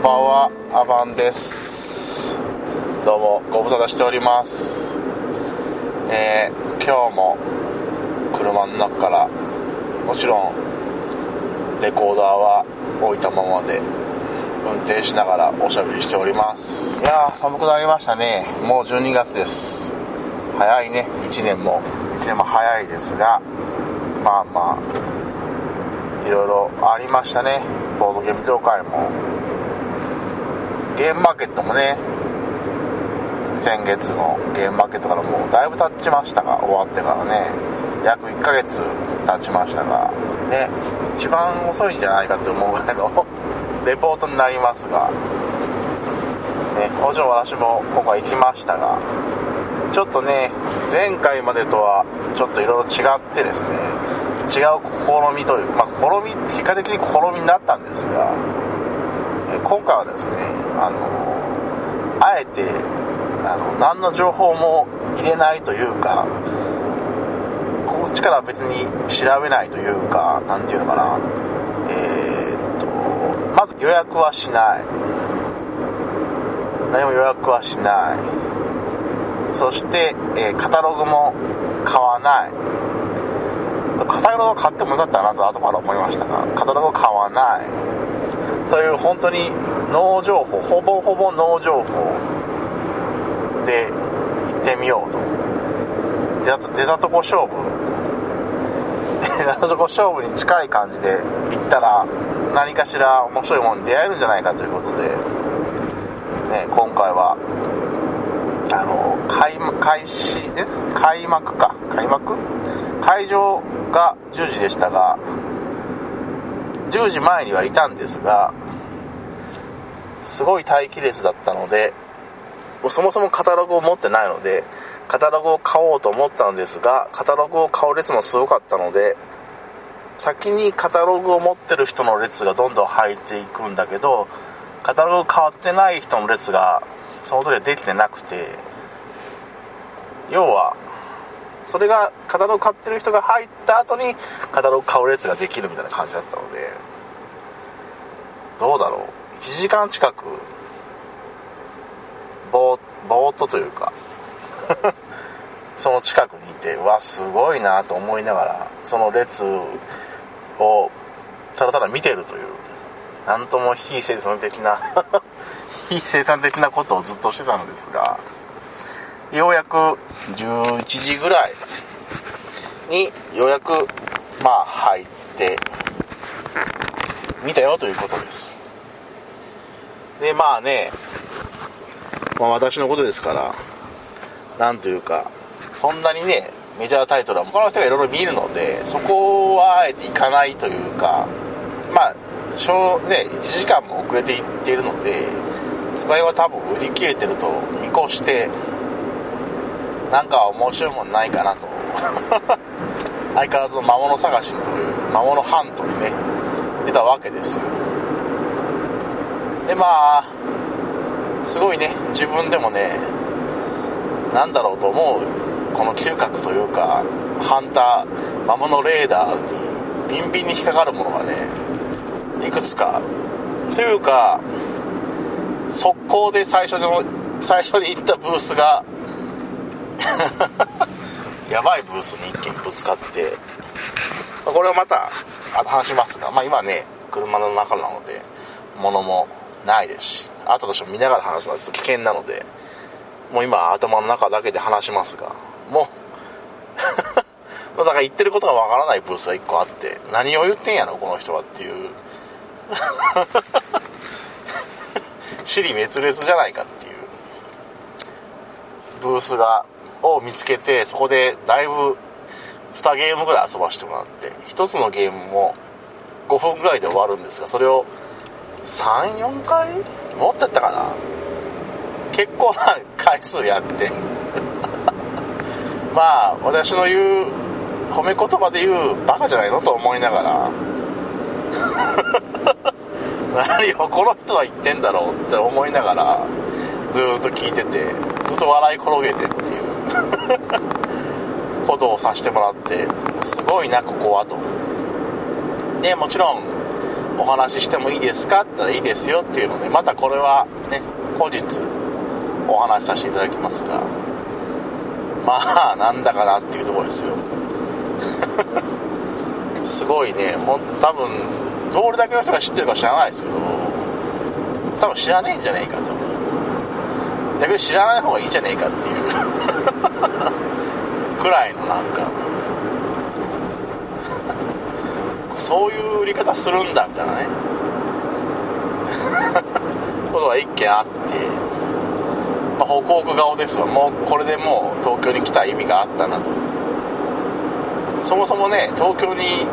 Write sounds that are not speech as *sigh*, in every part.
んばんはアバンです。どうもご無沙汰しております。えー、今日も車の中からもちろんレコーダーは置いたままで運転しながらおしゃべりしております。いや寒くなりましたね。もう12月です。早いね。1年も。1年も早いですがまあまあいろいろありましたね。ボードゲーム業界も。ゲームマーケットもね先月のゲームマーケットからもうだいぶ経ちましたが終わってからね約1ヶ月経ちましたがね一番遅いんじゃないかと思うぐらいの *laughs* レポートになりますがねもちろん私も今回行きましたがちょっとね前回までとはちょっといろいろ違ってですね違う試みというまあ試み結果的に試みになったんですが今回はですねあのあえてあの何の情報も入れないというかこっちから別に調べないというか何ていうのかな。えー、っとまず予約はしない。何も予約はしない。そして、えーカタログも買わない。カタログを買ってもよかったなと後から思いましたがカタログを買わない。という本当にノー情報ほぼほぼノー情報で行ってみようと。出た出たとこ勝負。*laughs* 出たとこ勝負に近い感じで行ったら何かしら面白いものに出会えるんじゃないかということで、ね、今回はあの開開始え？開幕か。開幕？会場が10時でしたが10時前にはいたんですがすごい待機列だったのでそもそもカタログを持ってないのでカタログを買おうと思ったのですがカタログを買う列もすごかったので先にカタログを持ってる人の列がどんどん入っていくんだけどカタログ変わってない人の列がその時はできてなくて要はそれがカタログ買ってる人が入った後にカタログ買う列ができるみたいな感じだったのでどうだろう。1時間近くぼーぼーっとというか *laughs* その近くにいてうわすごいなと思いながらその列をただただ見てるというなんとも非生産的な *laughs* 非生産的なことをずっとしてたのですがようやく11時ぐらいにようやくまあ入って見たよということです。でまあね、まあ、私のことですからなんというかそんなにねメジャータイトルは他の人がいろいろ見るのでそこはあえて行かないというかまあしょうね1時間も遅れて行っているのでそこは多分売り切れてると見越してなんか面白いもんないかなと。*laughs* 相変わらずの魔物探しという魔物ハントにね出たわけですよ。でまあすごいね。自分でもねなんだろうと思う。この嗅覚というかハンター魔物レーダーにビンビンに引っかかるものがねいくつか。というか速攻で最初の最初に行ったブースが *laughs* やばいブースに一気にぶつかってこれはまた話しますが、まあ、今ね車の中なので物もないですし後としても見ながら話すのはちょっと危険なのでもう今頭の中だけで話しますが *laughs* もうだから言ってることがわからないブースが1個あって何を言ってんやろこの人はっていう。*laughs* 尻滅裂じゃないかっていう。ブースがを見つけてそこでだいぶ2ゲームぐらい遊ばせてもらって1つのゲームも5分ぐらいで終わるんですがそれを34回？持ってったかな？結構な回数やって。*laughs* まあ私の言う褒め言葉で言うバカじゃないのと思いながら。*laughs* 何をこの人は言ってんだろうって思いながらずっと聞いててずっと笑い転げてっていう。*laughs* ことをさせてもらってすごいなここはと。でもちろんお話ししてもいいですか？って言ったらいいですよっていうので、またこれはね、後日お話しさせていただきますが、まあ、なんだかなっていうところですよ。*laughs* すごいね、ほんと多分、どれだけの人が知ってるか知らないですけど、多分知らねえんじゃねえかと。逆に知らない方がいいんじゃねえかっていう *laughs* くらいのなんか、そういう売り方するんだみたいなね、*laughs* ことが一件あって、まあ、報告顔ですわ。もうこれでもう東京に来た意味があったなと。そもそもね、東京に、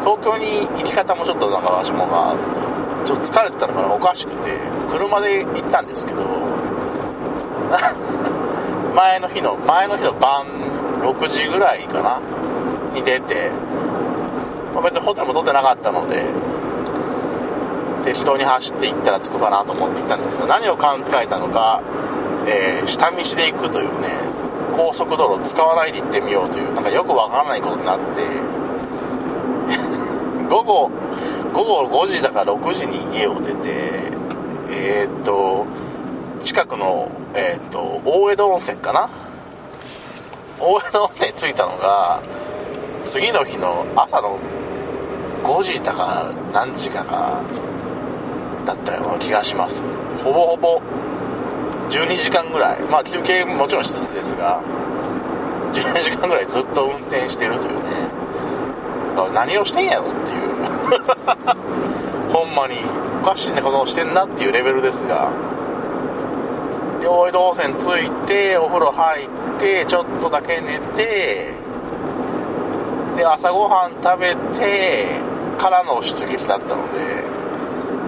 東京に行き方もちょっとなんか私もが、ちょっと疲れてたのかな、おかしくて、車で行ったんですけど、*laughs* 前の日の、前の日の晩6時ぐらいかな、に出て、別にホテルも取ってなかったので、適当に走って行ったら着くかなと思って行ったんですが、何を考えたのか、えー、下道で行くというね、高速道路使わないで行ってみようという、なんかよくわからないことになって、*laughs* 午後、午後5時だから6時に家を出て、えー、っと、近くの、えー、っと、大江戸温泉かな？大江戸温泉に着いたのが、次の日の朝の5時だか何時かが、だったような気がします。ほぼほぼ。12時間ぐらい、まあ休憩もちろんしつつですが、12時間ぐらいずっと運転してるというね、何をしてんやろっていう。*laughs* ほんまにおかしいねことをしてんなっていうレベルですが、大江戸温泉着いて、お風呂入って、ちょっとだけ寝て、で、朝ごはん食べて、からの出撃だったので、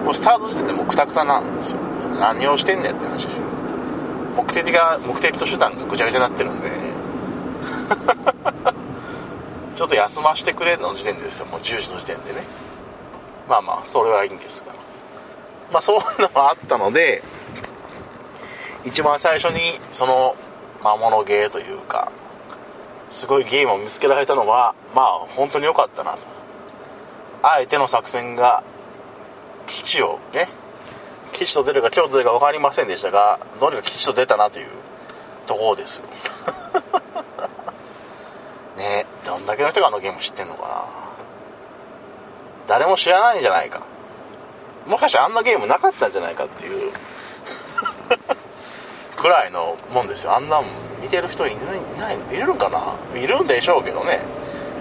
もうスタート時点でもうクタクタなんですよ。何をしてんねんって話ですよ。目的が、目的と手段がぐちゃぐちゃになってるんで、*laughs* ちょっと休ませてくれの時点ですよ。もう10時の時点でね。まあまあ、それはいいんですが。まあそういうのもあったので、一番最初にその魔物ゲーというか、すごいゲームを見つけられたのは、まあ本当に良かったなと。あえての作戦が基地をね、基地と出るか京都出るか分かりませんでしたが、どうにか基地と出たなというところですよ。*laughs* ねどんだけの人があのゲーム知ってんのかな。誰も知らないんじゃないか。もしかしてあんなゲームなかったんじゃないかっていう *laughs* くらいのもんですよ。あんなもん見てる人いないいるのかな？いるんでしょうけどね。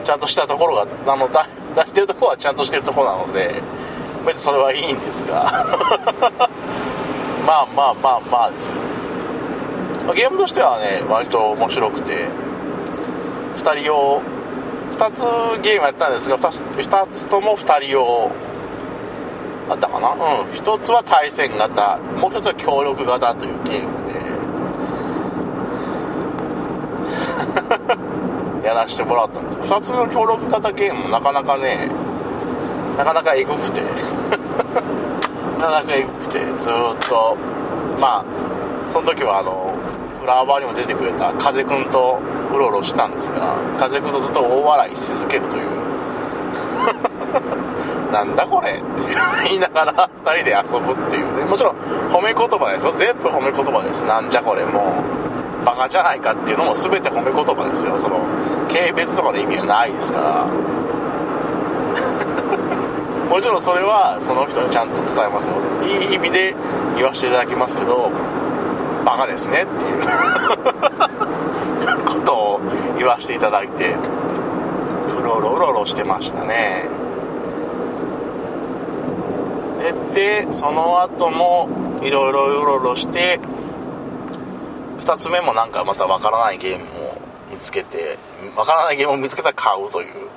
ちゃんとしたところが、あの、出してるところはちゃんとしてるとこなので、別にそれはいいんですが。*laughs* まあまあまあまあですよ。ゲームとしてはね割と面白くて。2人用。2つゲームやったんですが 2, つ2つとも2人用。あったかな？うん。1つは対戦型。もう1つは協力型というゲームで。やらせてもらったんです2つの協力型ゲームもなかなかねなかなかエグくて。*laughs* なかなかエグくてずっと。まあその時はあのフラワーバーにも出てくれた風くんとうろうろしたんですが風くんとずっと大笑いし続けるという。*laughs* なんだこれって言いながら2人で遊ぶっていうね。もちろん褒め言葉ですよ。全部褒め言葉です。なんじゃこれもう。バカじゃないかっていうのも全て褒め言葉ですよ。その軽蔑とかの意味はないですから。*laughs* もちろんそれはその人にちゃんと伝えますよ。いい意味で言わせていただきますけどバカですねっていう。*laughs* ことを言わせていただいてうろうろうろうろしてましたね。でその後もいろいろうろろして2つ目もなんかまたわからないゲームを見つけてわからないゲームを見つけたら買うという。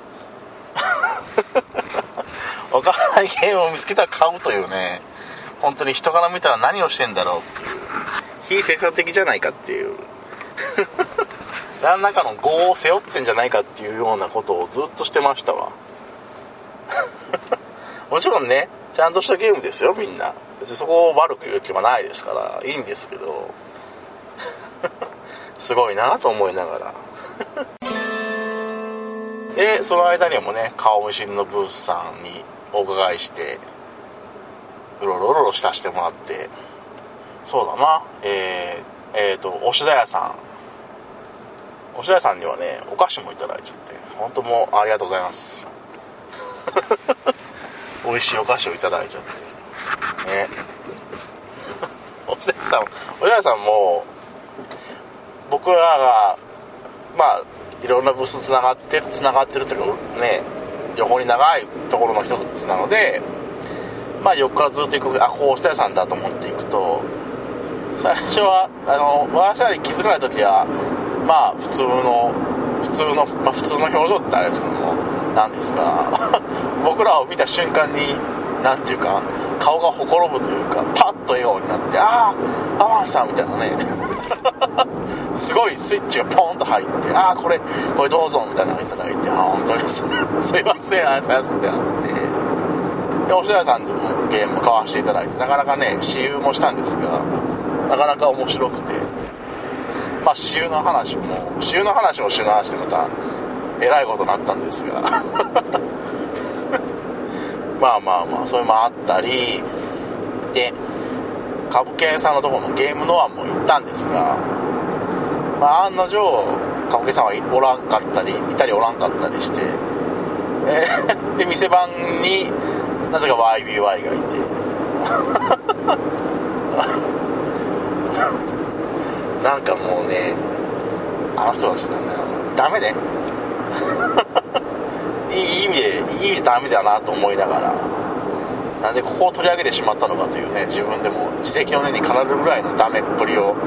*laughs* わからないゲームを見つけたら買うというね、本当に人から見たら何をしてんだろうっていう、非生産的じゃないかっていう、*laughs* 何らかの業を背負ってんじゃないかっていうようなことをずっとしてましたわ。*laughs* もちろんね、ちゃんとしたゲームですよ、みんな。別にそこを悪く言う気はないですから、いいんですけど、*laughs* すごいなと思いながら。*laughs* で、その間にもね、顔見知りのブースさんにお伺いしてうろろろろしたしてもらってそうだなえー、えー、と押田屋さん押田屋さんにはねお菓子もいただいちゃって本当もうありがとうございます美味しいお菓子をいただいちゃってね押田屋さん押田屋さんも僕らがまあいろんなブースつながってるつながってるというかね横に長いところの一つなのでまあ横からずっと行くあこうした屋さんだと思っていくと最初はあの私らに気づかない時はまあ普通の普通のまあ普通の表情って言ったらあれですけどもなんですが *laughs* 僕らを見た瞬間に何ていうか顔がほころぶというかパッと笑顔になってああアマンさんみたいなね。すごいスイッチがポンと入ってああこれこれどうぞみたいなのいただいてああ本当に *laughs* すいませんありがとうございますってなって。でおし屋さんでもゲーム買わせていただいてなかなかね私有もしたんですがなかなか面白くて。まあ私有の話も私有の話も私有の話でまたえらいことになったんですが。*laughs* まあまあまあそれもあったりで株券さんのところのゲームノアも行ったんですがまあ案の定株券さんはおらんかったりいたりおらんかったりしてえー、で店番になぜか YBY がいて。*laughs* なんかもうねあの人たちだねダメね。*laughs* いい意味でいい意味でダメだなと思いながら。なんでここを取り上げてしまったのかというね自分でも自責の念に駆られるぐらいのダメっぷりを *laughs*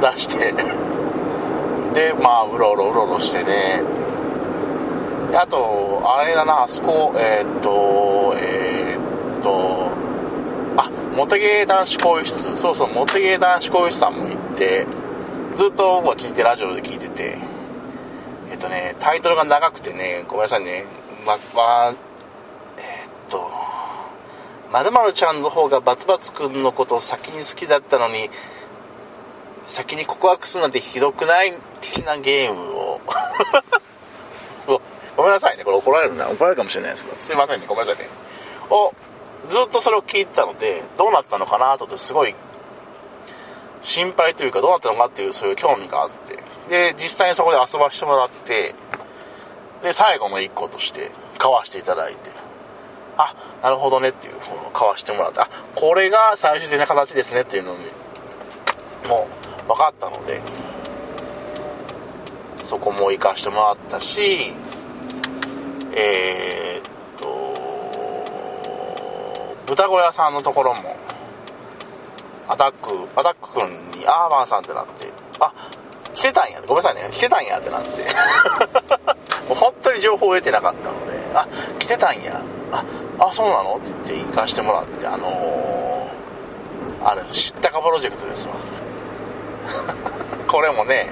出して。でまあうろうろうろうろしてね。あとあれだなあそこえー、っとえー、っとあモテゲー男子更衣室。そうそうモテゲー男子更衣室さんも行ってずっと僕は聞いてラジオで聞いてて。えっとねタイトルが長くてねごめんなさいね。まま、と。まるまるちゃんの方がバツバツくんのことを先に好きだったのに先に告白するなんてひどくない的なゲームを。*laughs* ごめんなさいね。これ怒られるな。怒られるかもしれないですけど。すいませんね。ごめんなさいね。をずっとそれを聞いてたのでどうなったのかなとってすごい心配というかどうなったのかっていうそういう興味があって。で実際にそこで遊ばしてもらってで最後の1個として買わしていただいてあなるほどねっていうのを買わしてもらってあこれが最終的な形ですねっていうのにもう分かったのでそこも行かしてもらったしえー、っと豚小屋さんのところもアタックアタック君にアーバンさんってなってあ来てたんやごめんなさいね来てたんやってなって。*laughs* もう本当に情報を得てなかったのであ来てたんやああそうなの？って言って行かしてもらってあのー、あれ知ったかプロジェクトですわ。*laughs* これもね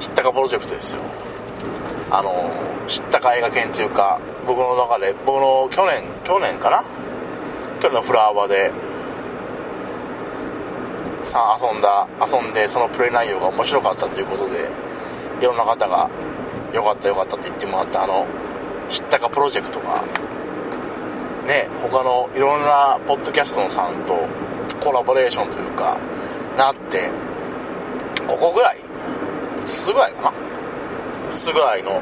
知ったかプロジェクトですよ。あのー、知ったか映画研究家。僕の中で僕の去年去年かな？去年のフラワーでさ遊んだ遊んでそのプレイ内容が面白かったということでいろんな方がよかったよかったって言ってもらったあの知ったかプロジェクトがね他のいろんなポッドキャストのさんとコラボレーションというかなって5個ぐらい5つぐらいかな。5つぐらいの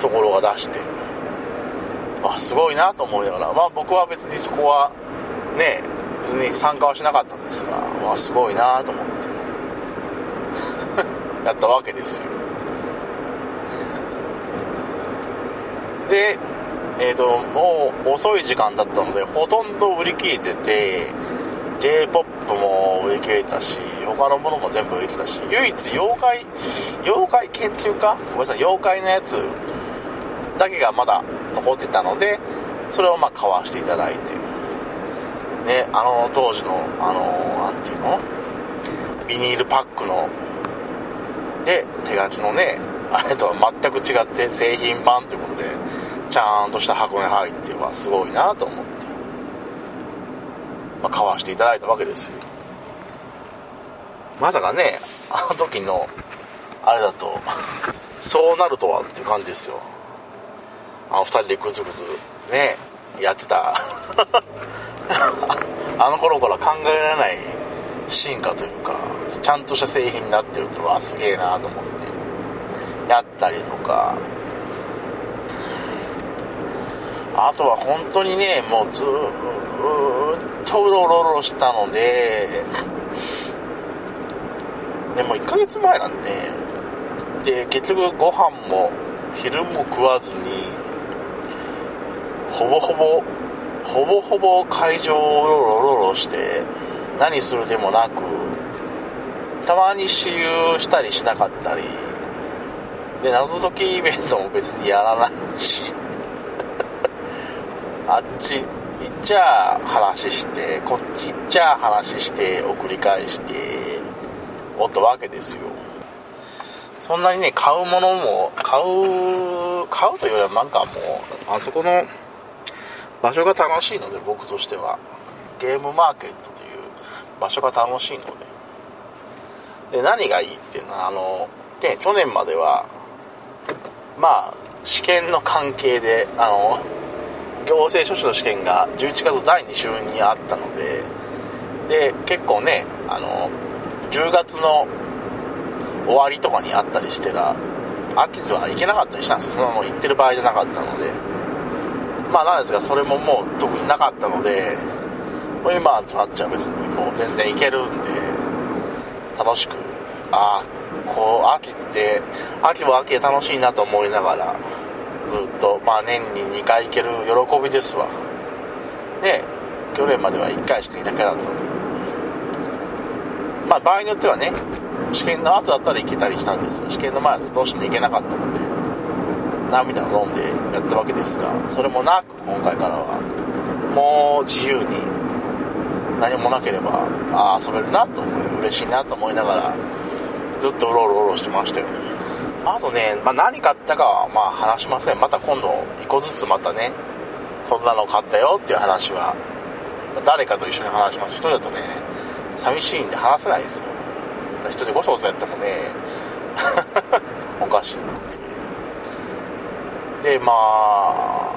ところが出してあすごいなと思いながらまあ僕は別にそこはね別に参加はしなかったんですが、まあ、すごいなと思って *laughs* やったわけですよ。でえ、ー、ともう遅い時間だったのでほとんど売り切れてて j p o p も売り切れたし他のものも全部売り切れたし唯一妖怪妖怪研究家ごめんなさい妖怪のやつだけがまだ残ってたのでそれをまあ買わしていただいて。ねあの当時のあの何ていうの？ビニールパックので手書きのねあれとは全く違って製品版ということで。ちゃんとした箱に入ってはすごいなと思って、まあ、買わしていただいたわけですよ。まさかねあの時のあれだとそうなるとはっていう感じですよ。あの2人でグズグズねやってた。*laughs* あの頃から考えられない進化というかちゃんとした製品になってるってのはすげえなと思って。やったりとか。あとは本当にねもうずーっとうろうろうろしたので。でも1ヶ月前なんでね。で結局ご飯も昼も食わずにほぼほぼほぼほぼ会場をうろうろうろして何するでもなくたまに私有したりしなかったり。で謎解きイベントも別にやらないし。あっち行っちゃ話してこっち行っちゃ話してを繰り返しておったわけですよ。そんなにね買うものも買う買うというよりはなんかもうあそこの場所が楽しいので僕としては。ゲームマーケットという場所が楽しいので。で何がいいっていうのはあので去年まではまあ試験の関係であの行政書士の試験が11月第2週にあったのでで結構ねあの10月の終わりとかにあったりしてら秋には行けなかったりしたんですよ。そのまま行ってる場合じゃなかったので。まあなんですがそれももう特になかったのでもう今となっちゃ別にもう全然行けるんで楽しくああこう秋って秋も秋で楽しいなと思いながらずっとまあ年に2回行ける喜びですわ。で去年までは1回しかいなくなったのでまあ場合によってはね試験の後だったら行けたりしたんですが試験の前だとどうしても行けなかったので涙を飲んでやったわけですがそれもなく今回からはもう自由に何もなければああ遊べるなと思い嬉しいなと思いながらずっとうろうろうろしてましたよ。ねあとね、まあ、何買ったかはまあ話しません。また今度1個ずつまたねこんなの買ったよっていう話は誰かと一緒に話します。一人だとね寂しいんで話せないですよ。一人でごそごそやってもね *laughs* おかしいのででまあ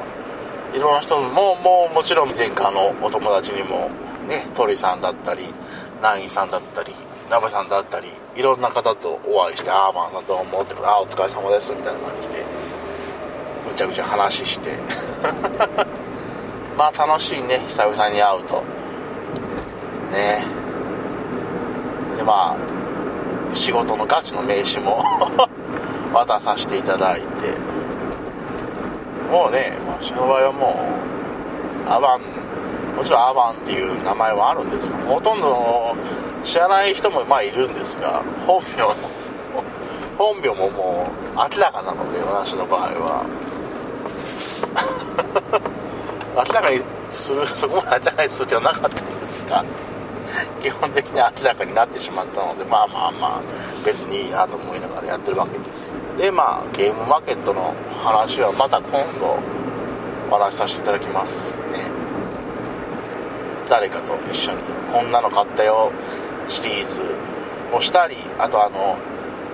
いろんな人ももうもちろん前科のお友達にもね鳥さんだったりナインさんだったりナベさんだったりいろんな方とお会いして「あーマンさんどうも」って「ああお疲れ様です」みたいな感じでぐちゃぐちゃ話して。*laughs* まあ楽しいね久々に会うと。ね。でまあ仕事のガチの名刺も *laughs* 渡させていただいて。もうね私の場合はもうアバンもちろんアバンっていう名前はあるんですがほとんど知らない人もまあいるんですが本名本名ももう明らかなので私の場合は。*laughs* 明らかにするそこまで明らかにする気はなかったんですが *laughs* 基本的に明らかになってしまったのでまあまあまあ別にいいなと思いながらやってるわけですよ。でまあゲームマーケットの話はまた今度お話しさせていただきます。ね。誰かと一緒にこんなの買ったよシリーズをしたりあとあの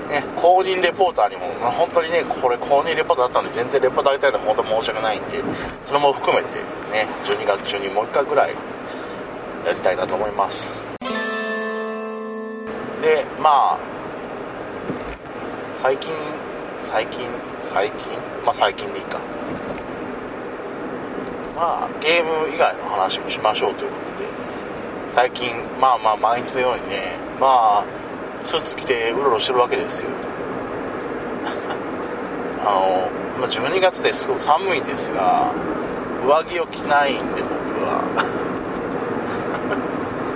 ね公認レポーターにも、まあ、本当にねこれ公認レポーターだったんで全然レポーターやりたいのも本当申し訳ないんでそれも含めてね12月中にもう一回ぐらいやりたいなと思います。でまあ最近最近最近？まあ最近でいいか。まあゲーム以外の話もしましょうということで。最近まあまあ毎日のようにねまあスーツ着てうろうろしてるわけですよ。*laughs* あの、まあ、12月ですごく寒いんですが上着を着ないんで僕は。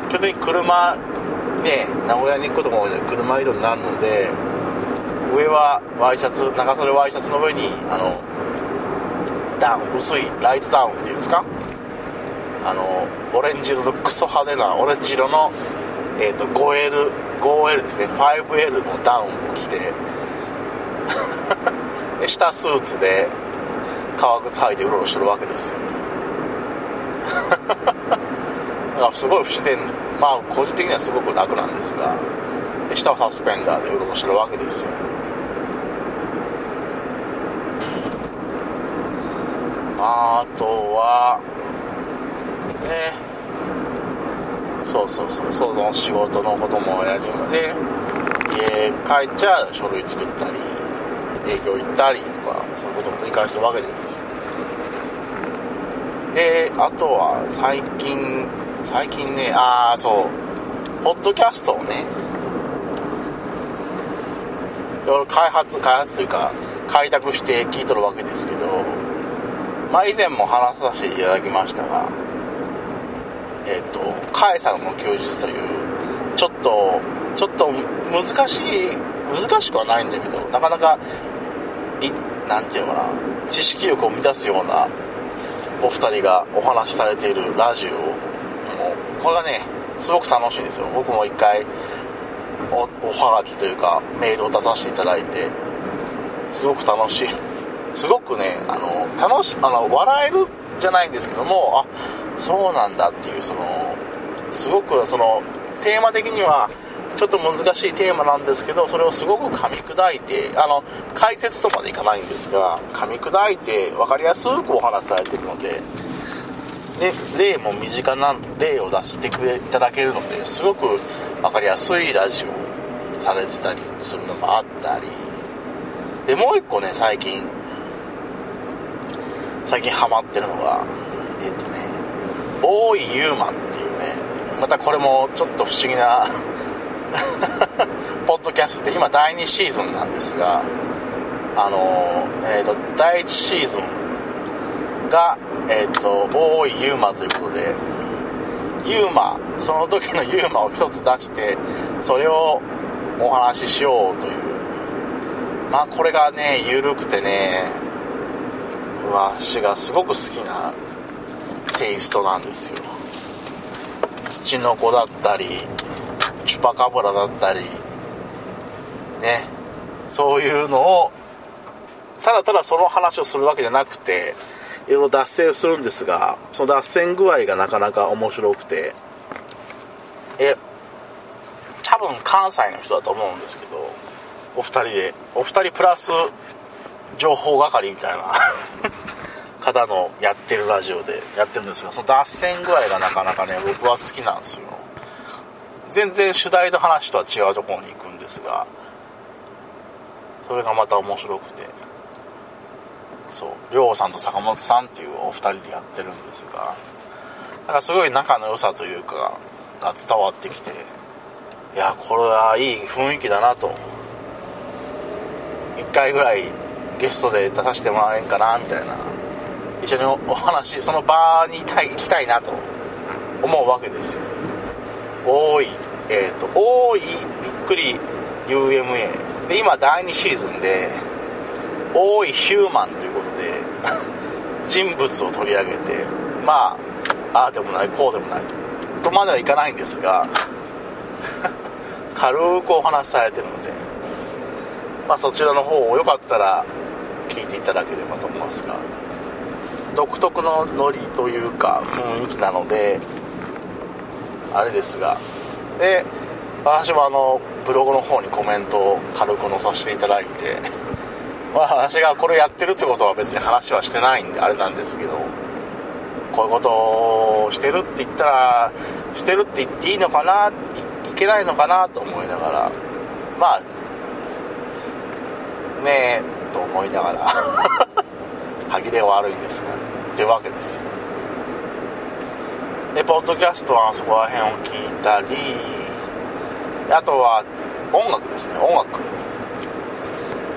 *laughs* 基本的に車ね名古屋に行くことが多いので車移動になるので上はワイシャツ長袖ワイシャツの上にあのダウン薄いライトダウンっていうんですか？あのオレンジ色のクソ派手なオレンジ色の、えーと、5L 5L ですね。5L のダウンを着て *laughs* 下スーツで革靴履いてうろうろしてるわけですよ。*laughs* だからすごい不自然。まあ個人的にはすごく楽なんですが下はサスペンダーでうろうろしてるわけですよ。あとはね。そうそうそうその仕事のこともやりで家帰っちゃ書類作ったり営業行ったりとかそういうことを繰り返してるわけです。であとは最近最近ねああそう。ポッドキャストをねいろいろ開発開発というか開拓して聞いとるわけですけどまあ以前も話させていただきましたがえっ、ー、とカエサルの休日というちょっとちょっと難しい難しくはないんだけどなかなかいなんていうのかな知識欲を満たすようなお二人がお話しされているラジオもうこれがねすごく楽しいんですよ。僕も一回おおはがきというかメールを出させていただいてすごく楽しい。すごくねあの楽しあの笑えるじゃないんですけどもあそうなんだっていうそのすごくそのテーマ的にはちょっと難しいテーマなんですけどそれをすごく噛み砕いてあの解説とまでいかないんですが噛み砕いて分かりやすくお話しされてるのでで例も身近な例を出してくれいただけるのですごく分かりやすいラジオされてたりするのもあったり。でもう一個ね最近最近ハマってるのがえっ、ー、とね大井ユーマっていうねまたこれもちょっと不思議な *laughs* ポッドキャストで今第2シーズンなんですがあのえっ、ー、と第1シーズンがえっ、ー、と大井ユーマということでユーマその時のユーマを一つ出してそれをお話ししようという。まあこれがね緩くてねわしがすごく好きなテイストなんですよ。土の子だったりチュパカブラだったりね。そういうのをただただその話をするわけじゃなくていろいろ脱線するんですがその脱線具合がなかなか面白くて。え多分関西の人だと思うんですけどお二人でお二人プラス情報係みたいな。方のやってるラジオでやってるんですがその脱線具合がなかなかね僕は好きなんですよ。全然主題の話とは違うところに行くんですがそれがまた面白くて。そう。亮さんと坂本さんっていうお二人でやってるんですがなんかすごい仲の良さというかが伝わってきていやこれはいい雰囲気だなと。1回ぐらいゲストで出させてもらえんかなみたいな。一緒にお話その場にいたい行きたいなと思うわけですよ。多いえっ、ー、と多いびっくり UMA で今第2シーズンで多いヒューマンということで *laughs* 人物を取り上げてまあああでもないこうでもないと。とまではいかないんですが *laughs* 軽くお話しされてるのでまあそちらの方をよかったら聞いていただければと思いますが。独特のノリというか雰囲気なのであれですが。で私もあのブログの方にコメントを軽く載させていただいて *laughs* まあ私がこれやってるということは別に話はしてないんであれなんですけどこういうことをしてるって言ったらしてるって言っていいのかないけないのかなと思いながらまあねえと思いながら。歯切れ悪いんですがっていうわけですよ。でポッドキャストはそこら辺を聞いたりあとは音楽ですね。音楽。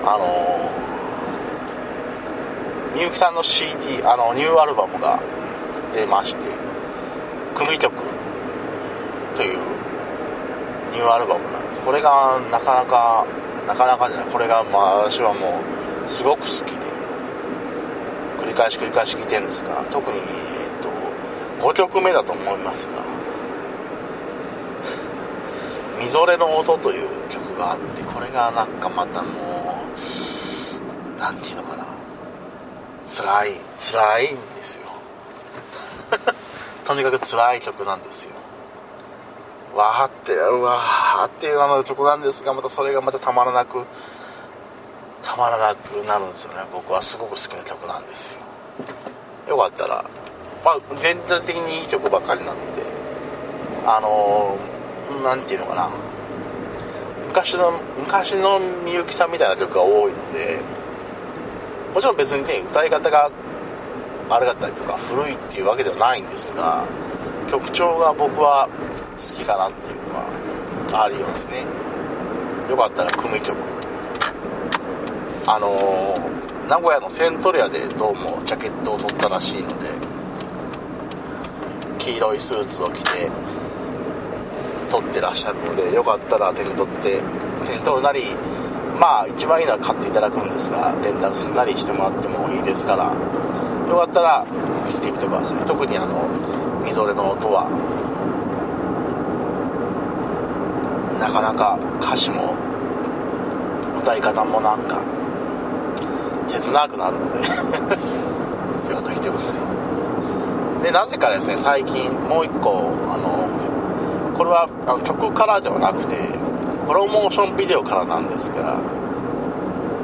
あのみゆきさんの CD あのニューアルバムが出まして組曲というニューアルバムなんです。これがなかなかなかなかじゃない。これがまあ私はもうすごく好きで。返し繰り返し聴いてるんですが特にえっと5曲目だと思いますが「*laughs* みぞれの音」という曲があってこれがなんかまたもう何て言うのかな。辛い辛いんですよ。*laughs* とにかく辛い曲なんですよ。わーってうわーっていうあの曲なんですがまたそれがまたたまらなくたまらなくなるんですよね。僕はすごく好きな曲なんですよ。よかったら、まあ、全体的にいい曲ばっかりなので。あのー、ていうのかな。昔の昔のみゆきさんみたいな曲が多いのでもちろん別にね歌い方があれだったりとか古いっていうわけではないんですが曲調が僕は好きかなっていうのはありますね。よかったら組曲あのー、名古屋のセントリアでどうもジャケットを取ったらしいので黄色いスーツを着て撮ってらっしゃるのでよかったら手に取って手に取るなりまあ一番いいのは買っていただくんですがレンタルすんなりしてもらってもいいですからよかったら聞いてみてください。特にあのみぞれの音はなかなか歌詞も歌い方もなんか切なくなるので。*laughs* よかったら来てください。でなぜかですね最近もう一個あのこれはあの曲からではなくてプロモーションビデオからなんですが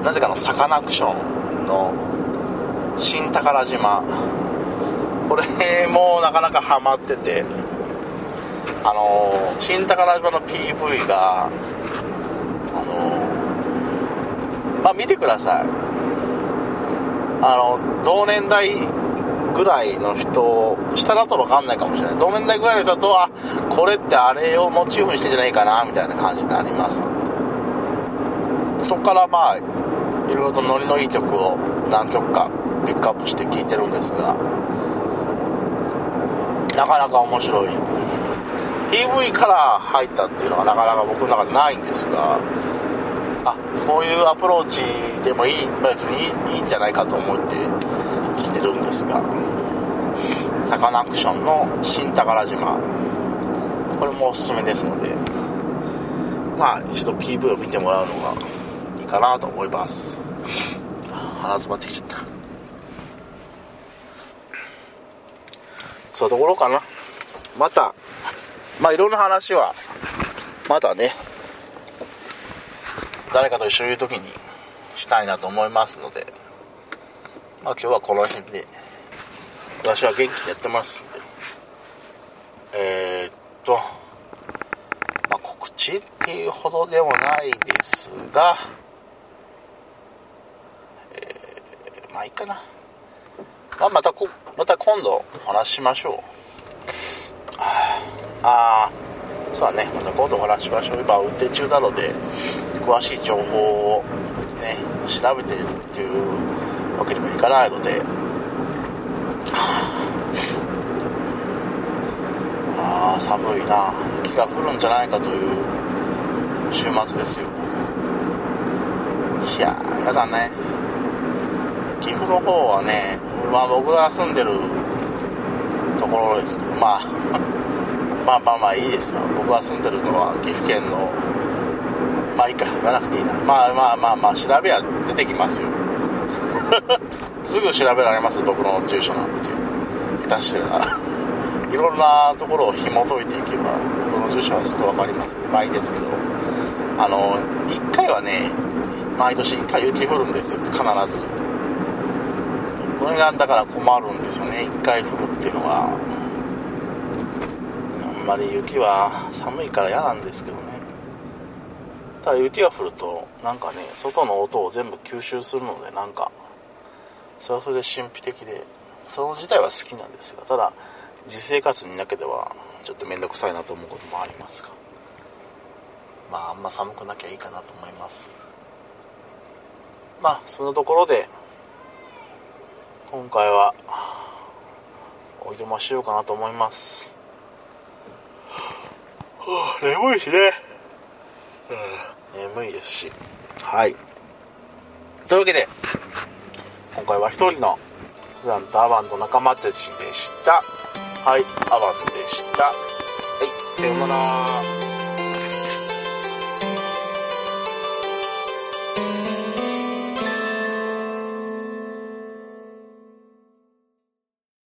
なぜかのサカナクションの新宝島。これもなかなかハマっててあの新宝島の PV があのまあ見てください。あの同年代ぐらいの人下だと分かんないかもしれない。同年代ぐらいの人だとあこれってあれをモチーフにしてんじゃないかなみたいな感じになりますのでそこからまあいろいろとノリのいい曲を何曲かピックアップして聴いてるんですが。なかなか面白い。PV から入ったっていうのがなかなか僕の中でないんですが。あこういうアプローチでもいい別にいいいいんじゃないかと思って聞いてるんですが。サカナクションの新宝島。これもおすすめですので。まあ一度 PV を見てもらうのがいいかなと思います。鼻詰まってきちゃった。そういうところかな。またまあいろんな話はまだね誰かと一緒にいる時にしたいなと思いますのでまあ今日はこの辺で私は元気にやってますんで。えー、っと、まあ、告知っていうほどでもないですがえー、まあいいかな。まあ、またこまた今度お話しましょう。ああそうだね。また今度お話しましょう。今運転中なので詳しい情報をね調べてるっていうわけにもいかないので。あ。あ寒いな。雪が降るんじゃないかという週末ですよ。いややだね。岐阜の方はねまあ僕が住んでるところですけどまあ *laughs* まあまあまあいいですよ。僕が住んでるのは岐阜県のまあいいか言わなくていいな。まあまあまあまあ調べは出てきますよ。*laughs* すぐ調べられます僕の住所なんて。下手してたらいろんなところを紐解いていけば僕の住所はすぐ分かります。ねまあいいですけど。あの1回はね毎年1回雪降るんですよ。必ず。これがだから困るんですよね。1回降るっていうのは。あんまり雪は寒いから嫌なんですけどね。ただ雪が降るとなんかね外の音を全部吸収するのでなんかそれはそれで神秘的でその自体は好きなんですがただ実生活になければちょっと面倒くさいなと思うこともありますが。まああんま寒くなきゃいいかなと思います。まあそのところで今回はおいとましようかなと思います。はあ、眠いしね、うん、眠いですし。はい。というわけで今回は一人の普段とアバンと仲間たちでした。はいアバンでした。はいさようなら。